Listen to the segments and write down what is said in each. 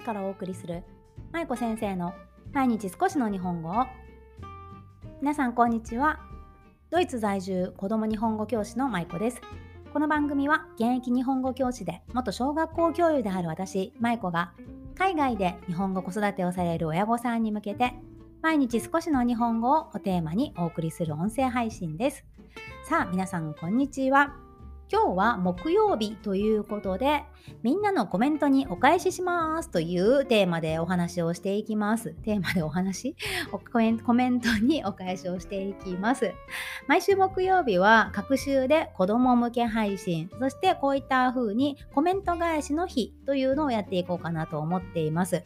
からお送りする舞子先生の毎日少しの日本語を。皆さんこんにちは。ドイツ在住子供日本語教師の舞子です。この番組は現役日本語教師で元小学校教諭である私舞子が海外で日本語子育てをされる親御さんに向けて毎日少しの日本語をおテーマにお送りする音声配信です。さあ皆さんこんにちは。今日は木曜日ということで、みんなのコメントにお返ししますというテーマでお話をしていきます。テーマでお話？コメコメントにお返しをしていきます。毎週木曜日は各週で子供向け配信、そしてこういった風にコメント返しの日というのをやっていこうかなと思っています。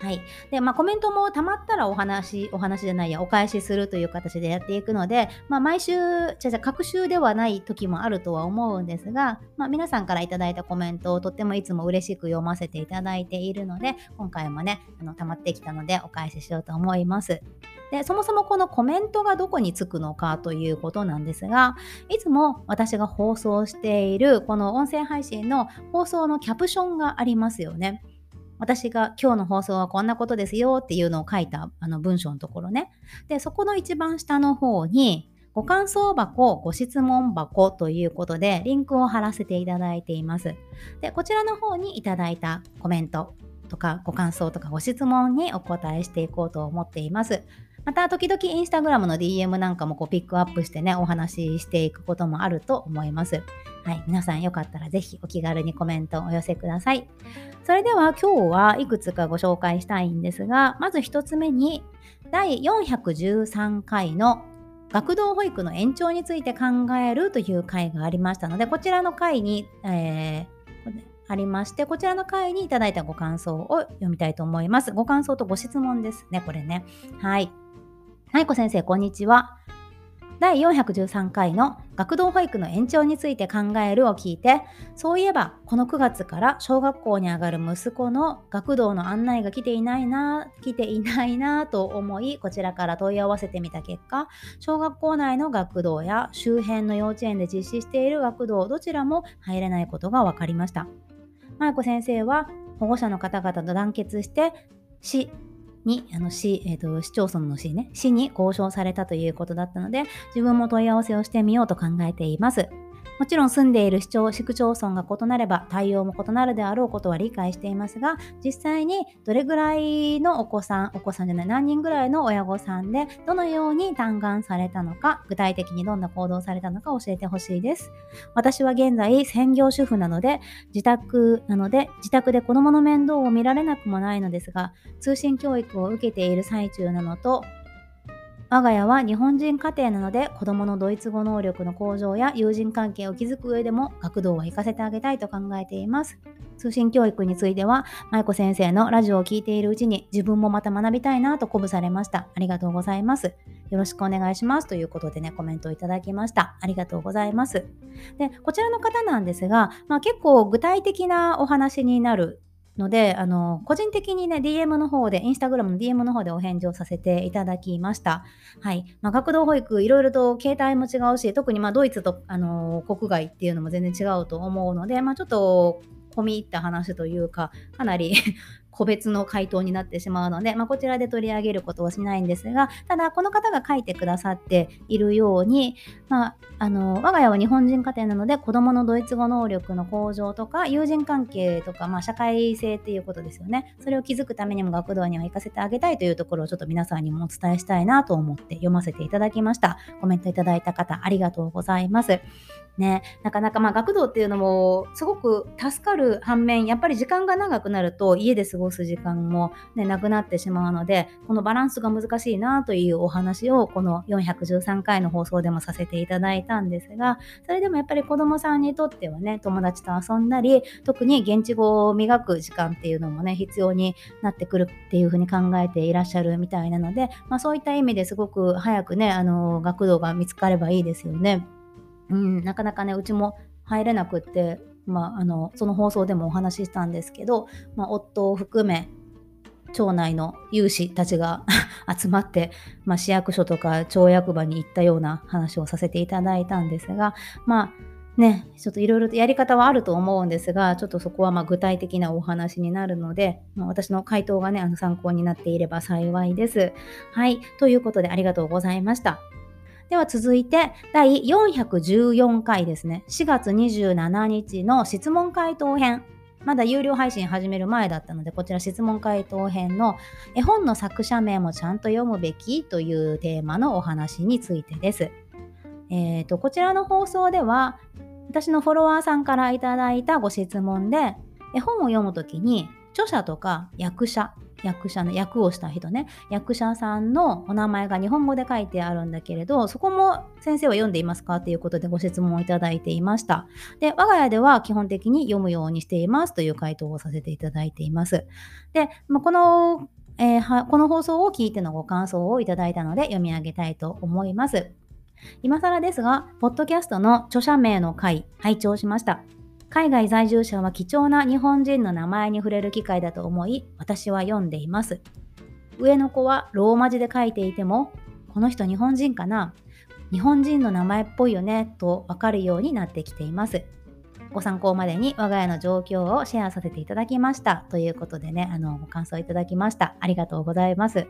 はい。で、まあ、コメントもたまったらお話、お話じゃないや、お返しするという形でやっていくので、まあ、毎週、じゃじゃ、各週ではない時もあるとは思うんですが、まあ、皆さんからいただいたコメントをとってもいつも嬉しく読ませていただいているので、今回もね、あの、溜まってきたのでお返ししようと思います。で、そもそもこのコメントがどこにつくのかということなんですが、いつも私が放送しているこの音声配信の放送のキャプションがありますよね。私が今日の放送はこんなことですよっていうのを書いたあの文章のところね。で、そこの一番下の方に、ご感想箱、ご質問箱ということで、リンクを貼らせていただいています。で、こちらの方にいただいたコメントとか、ご感想とかご質問にお答えしていこうと思っています。また、時々インスタグラムの DM なんかもこうピックアップしてね、お話ししていくこともあると思います。はい、皆さんよかったらぜひお気軽にコメントをお寄せください。それでは今日はいくつかご紹介したいんですが、まず1つ目に第413回の学童保育の延長について考えるという回がありましたので、こちらの回に、えー、ありまして、こちらの回にいただいたご感想を読みたいと思います。ご感想とご質問ですね、これね。はい。はいこ先生、こんにちは。第413回の学童保育の延長について考えるを聞いて、そういえばこの9月から小学校に上がる息子の学童の案内が来ていないな、来ていないなと思い、こちらから問い合わせてみた結果、小学校内の学童や周辺の幼稚園で実施している学童どちらも入れないことが分かりました。舞子先生は保護者の方々と団結して市に、あの市、えーと、市町村の市ね、市に交渉されたということだったので、自分も問い合わせをしてみようと考えています。もちろん住んでいる市町市区町村が異なれば対応も異なるであろうことは理解していますが実際にどれぐらいのお子さんお子さんじゃない何人ぐらいの親御さんでどのように嘆願されたのか具体的にどんな行動されたのか教えてほしいです。私は現在専業主婦なので自宅なので自宅で子供の面倒を見られなくもないのですが通信教育を受けている最中なのと我が家は日本人家庭なので子供のドイツ語能力の向上や友人関係を築く上でも学童は行かせてあげたいと考えています。通信教育については、舞子先生のラジオを聴いているうちに自分もまた学びたいなと鼓舞されました。ありがとうございます。よろしくお願いします。ということでね、コメントをいただきました。ありがとうございます。で、こちらの方なんですが、まあ、結構具体的なお話になるので、あの、個人的にね、DM の方で、インスタグラムの DM の方でお返事をさせていただきました。はい。まあ、学童保育、いろいろと携帯も違うし、特にまあドイツと、あの、国外っていうのも全然違うと思うので、まあ、ちょっと、込み入った話というか、かなり個別の回答になってしまうので、まあ、こちらで取り上げることはしないんですが、ただ、この方が書いてくださっているように、まあ、あの我が家は日本人家庭なので、子供のドイツ語能力の向上とか、友人関係とか、まあ、社会性っていうことですよね。それを築くためにも学童には行かせてあげたいというところをちょっと皆さんにもお伝えしたいなと思って読ませていただきました。コメントいただいた方、ありがとうございます。ね、なかなかまあ学童っていうのもすごく助かる反面やっぱり時間が長くなると家で過ごす時間も、ね、なくなってしまうのでこのバランスが難しいなというお話をこの413回の放送でもさせていただいたんですがそれでもやっぱり子どもさんにとってはね友達と遊んだり特に現地語を磨く時間っていうのもね必要になってくるっていうふうに考えていらっしゃるみたいなので、まあ、そういった意味ですごく早くねあの学童が見つかればいいですよね。うん、なかなかねうちも入れなくって、まあ、あのその放送でもお話ししたんですけど、まあ、夫を含め町内の有志たちが 集まって、まあ、市役所とか町役場に行ったような話をさせていただいたんですがまあね、ちょっといろいろとやり方はあると思うんですが、ちょっとそこはま具体的なお話になるので、まあ、私の回答がね、あの参考になっていれば幸いです。はい。ということでありがとうございました。では続いて、第414回ですね。4月27日の質問回答編。まだ有料配信始める前だったので、こちら質問回答編の絵本の作者名もちゃんと読むべきというテーマのお話についてです。えーと、こちらの放送では私のフォロワーさんからいただいたご質問で絵本を読むときに著者とか役者役者の役をした人ね役者さんのお名前が日本語で書いてあるんだけれどそこも先生は読んでいますか？ということでご質問をいただいていましたで我が家では基本的に読むようにしていますという回答をさせていただいていますで、まあこのえー、この放送を聞いてのご感想をいただいたので読み上げたいと思います。今更ですが、ポッドキャストの著者名の回、拝聴しました。海外在住者は貴重な日本人の名前に触れる機会だと思い、私は読んでいます。上の子はローマ字で書いていても、この人日本人かな？日本人の名前っぽいよね？とわかるようになってきています。ご参考までに我が家の状況をシェアさせていただきましたということでね、あの、ご感想いただきました。ありがとうございます。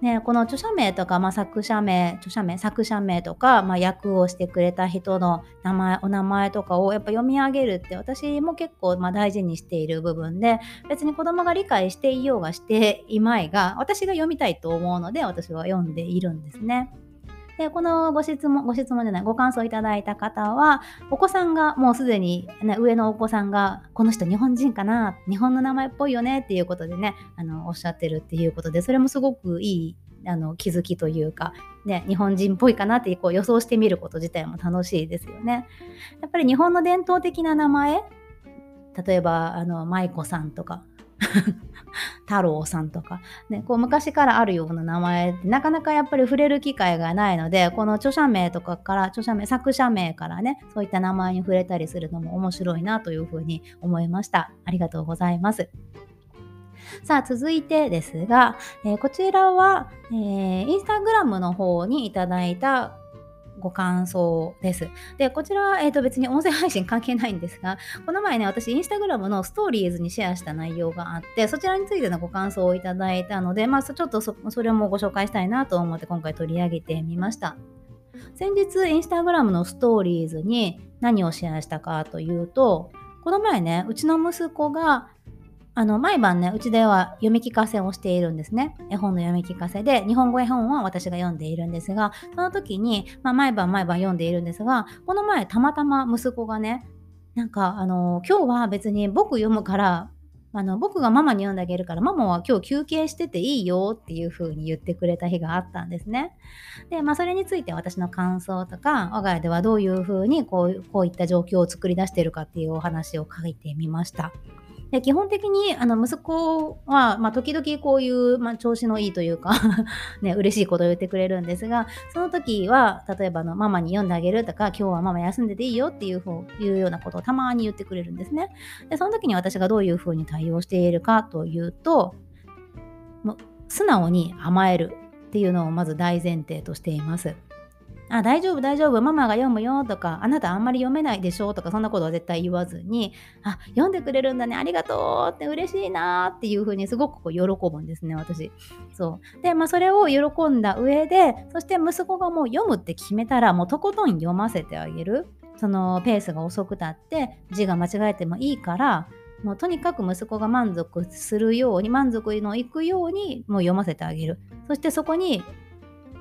ね、この著者名とか、まあ、作者名、著者名、作者名とか、まあ、役をしてくれた人の名前、お名前とかをやっぱ読み上げるって私も結構まあ大事にしている部分で、別に子供が理解していようがしていまいが、私が読みたいと思うので私は読んでいるんですね。で、このご質問、ご質問じゃない、ご感想いただいた方は、お子さんがもうすでに、ね、上のお子さんが、この人日本人かな、日本の名前っぽいよねっていうことでね、あの、おっしゃってるっていうことで、それもすごくいいあの気づきというか、ね、日本人っぽいかなってこう予想してみること自体も楽しいですよね。やっぱり日本の伝統的な名前例えばあの舞子さんとか 太郎さんとか、ね、こう昔からあるような名前ってなかなかやっぱり触れる機会がないのでこの著者名とかから著者名作者名からねそういった名前に触れたりするのも面白いなというふうに思いました。ありがとうございます。さあ続いてですが、えー、こちらは、えー、インスタグラムの方にいただいたご感想です。で、こちら、えー、と別に音声配信関係ないんですが、この前ね、私、インスタグラムのストーリーズにシェアした内容があって、そちらについてのご感想をいただいたので、まあ、ちょっとそれもご紹介したいなと思って今回取り上げてみました。先日、インスタグラムのストーリーズに何をシェアしたかというと、この前ね、うちの息子があの、毎晩ね、うちでは読み聞かせをしているんですね。絵本の読み聞かせで、日本語絵本は私が読んでいるんですが、その時に、まあ、毎晩毎晩読んでいるんですが、この前、たまたま息子がね、なんか、あの、今日は別に僕読むから、あの僕がママに読んであげるからママは今日休憩してていいよっていう風に言ってくれた日があったんですね。で、まあそれについて私の感想とか我が家ではどういう風にこうこういった状況を作り出しているかっていうお話を書いてみました。で基本的にあの息子は、まあ、時々こういう、まあ、調子のいいというか ね、嬉しいことを言ってくれるんですがその時は例えばのママに読んであげるとか今日はママ休んでていいよっていうふういうようなことをたまに言ってくれるんですね。でその時に私がどういうふうに対応しているかというとも素直に甘えるっていうのをまず大前提としています。あ、大丈夫、大丈夫、ママが読むよとか、あなたあんまり読めないでしょとか、そんなことは絶対言わずに、あ、読んでくれるんだね、ありがとうって嬉しいなっていうふうにすごくこう喜ぶんですね、私。そう。で、まあそれを喜んだ上で、そして息子がもう読むって決めたら、もうとことん読ませてあげる。そのペースが遅くたって字が間違えてもいいからもうとにかく息子が満足するように満足のいくようにもう読ませてあげるそしてそこに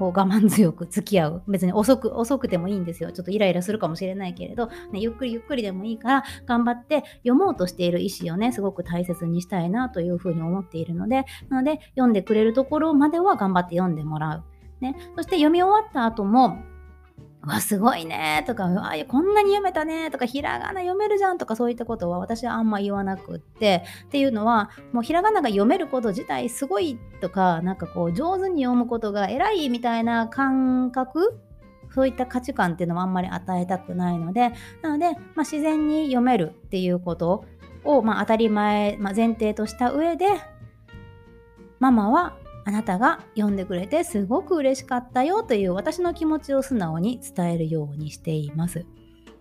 こう我慢強く付き合う。別に遅く、遅くてもいいんですよ。ちょっとイライラするかもしれないけれど、ね、ゆっくりゆっくりでもいいから、頑張って読もうとしている意思をね、すごく大切にしたいなというふうに思っているので、なので、読んでくれるところまでは頑張って読んでもらう。ね、そして読み終わった後も、わ、すごいねとか、わ、こんなに読めたねとか、ひらがな読めるじゃんとか、そういったことは私はあんま言わなくって、っていうのは、もうひらがなが読めること自体すごいとか、なんかこう、上手に読むことが偉いみたいな感覚そういった価値観っていうのもあんまり与えたくないので、なので、まあ、自然に読めるっていうことを、まあ、当たり前、まあ、前提とした上で、ママはあなたが読んでくれてすごく嬉しかったよという私の気持ちを素直に伝えるようにしています。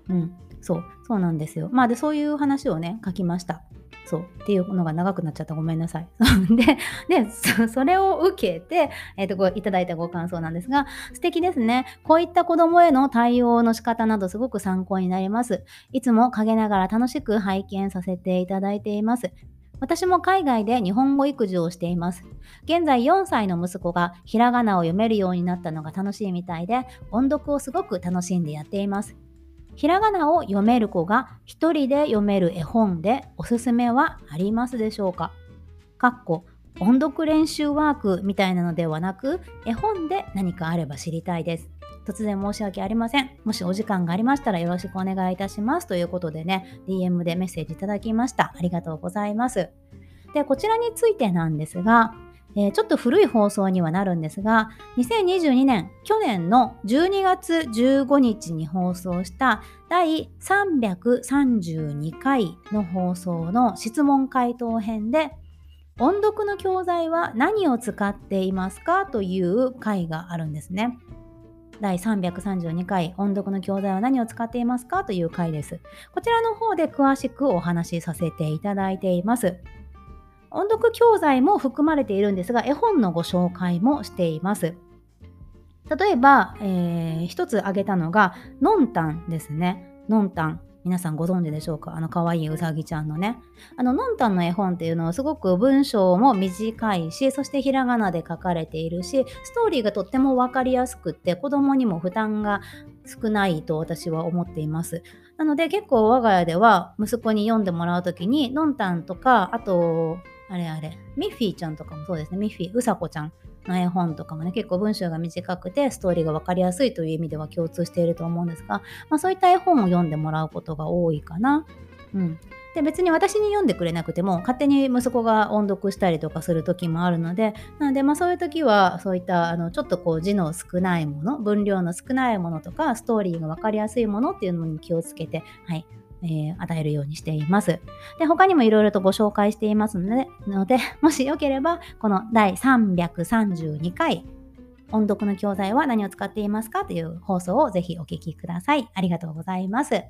うん、そう、そうなんですよ。まあで、そういう話をね、書きました。そう。っていうのが長くなっちゃった。ごめんなさい。で、でそ、それを受けて、えっ、ー、と、いただいたご感想なんですが、素敵ですね。こういった子供への対応の仕方などすごく参考になります。いつも陰ながら楽しく拝見させていただいています。私も海外で日本語育児をしています。現在4歳の息子がひらがなを読めるようになったのが楽しいみたいで、音読をすごく楽しんでやっています。ひらがなを読める子が一人で読める絵本でおすすめはありますでしょうか？かっこ音読練習ワークみたいなのではなく絵本で何かあれば知りたいです。突然申し訳ありません。もしお時間がありましたらよろしくお願いいたします。ということでね、DM でメッセージいただきました。ありがとうございます。で、こちらについてなんですが、えー、ちょっと古い放送にはなるんですが、2022年、去年の12月15日に放送した第332回の放送の質問回答編で、音読の教材は何を使っていますか？という回があるんですね。第332回音読の教材は何を使っていますか？という回です。こちらの方で詳しくお話しさせていただいています。音読教材も含まれているんですが、絵本のご紹介もしています。例えば、えー、一つ挙げたのが、のんたんですね。のんたん。皆さんご存知でしょうか？あの可愛いうさぎちゃんのね。あの、のんたんの絵本っていうのはすごく文章も短いし、そしてひらがなで書かれているし、ストーリーがとってもわかりやすくって、子供にも負担が少ないと私は思っています。なので結構我が家では息子に読んでもらうときに、のんたんとか、あと、あれあれ、ミッフィーちゃんとかもそうですね。ミッフィー、うさこちゃん絵本とかもね、結構文章が短くてストーリーが分かりやすいという意味では共通していると思うんですが、まあ、そういった絵本を読んでもらうことが多いかな。うん。で、別に私に読んでくれなくても、勝手に息子が音読したりとかする時もあるので、なので、まあそういう時は、そういった、あの、ちょっとこう字の少ないもの、分量の少ないものとか、ストーリーが分かりやすいものっていうのに気をつけて、はい、えー、与えるようにしています。で、他にもいろいろとご紹介していますので、ので もしよければ、この第332回、音読の教材は何を使っていますかという放送をぜひお聞きください。ありがとうございます。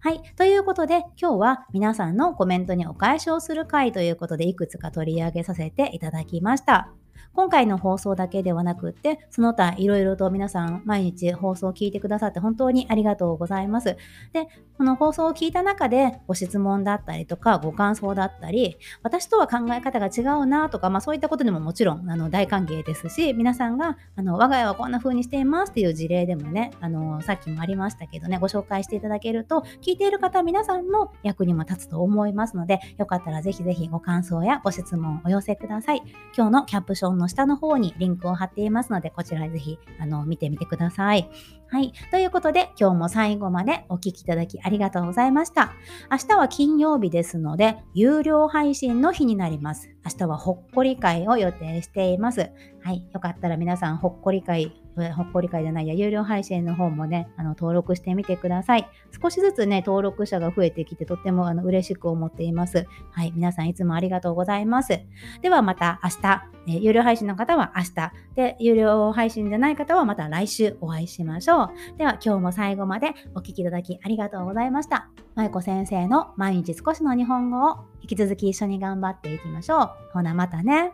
はい。ということで、今日は皆さんのコメントにお返しをする回ということで、いくつか取り上げさせていただきました。今回の放送だけではなくって、その他いろいろと皆さん毎日放送を聞いてくださって本当にありがとうございます。で、この放送を聞いた中でご質問だったりとかご感想だったり、私とは考え方が違うなとか、まあそういったことでももちろんあの大歓迎ですし、皆さんがあの我が家はこんな風にしていますっていう事例でもね、あのさっきもありましたけどね、ご紹介していただけると、聞いている方皆さんの役にも立つと思いますので、よかったらぜひぜひご感想やご質問をお寄せください。今日のキャプションの下の方にリンクを貼っていますので、こちらぜひあの見てみてください。はい。ということで、今日も最後までお聴きいただきありがとうございました。明日は金曜日ですので、有料配信の日になります。明日はほっこり会を予定しています。はい。よかったら皆さん、ほっこり会ほっこり会じゃないや、有料配信の方もね、あの登録してみてください。少しずつね、登録者が増えてきて、とってもあの嬉しく思っています。はい、皆さんいつもありがとうございます。ではまた明日、え有料配信の方は明日、で、有料配信じゃない方はまた来週お会いしましょう。では今日も最後までお聴きいただきありがとうございました。まゆこ先生の毎日少しの日本語を引き続き一緒に頑張っていきましょう。ほなまたね。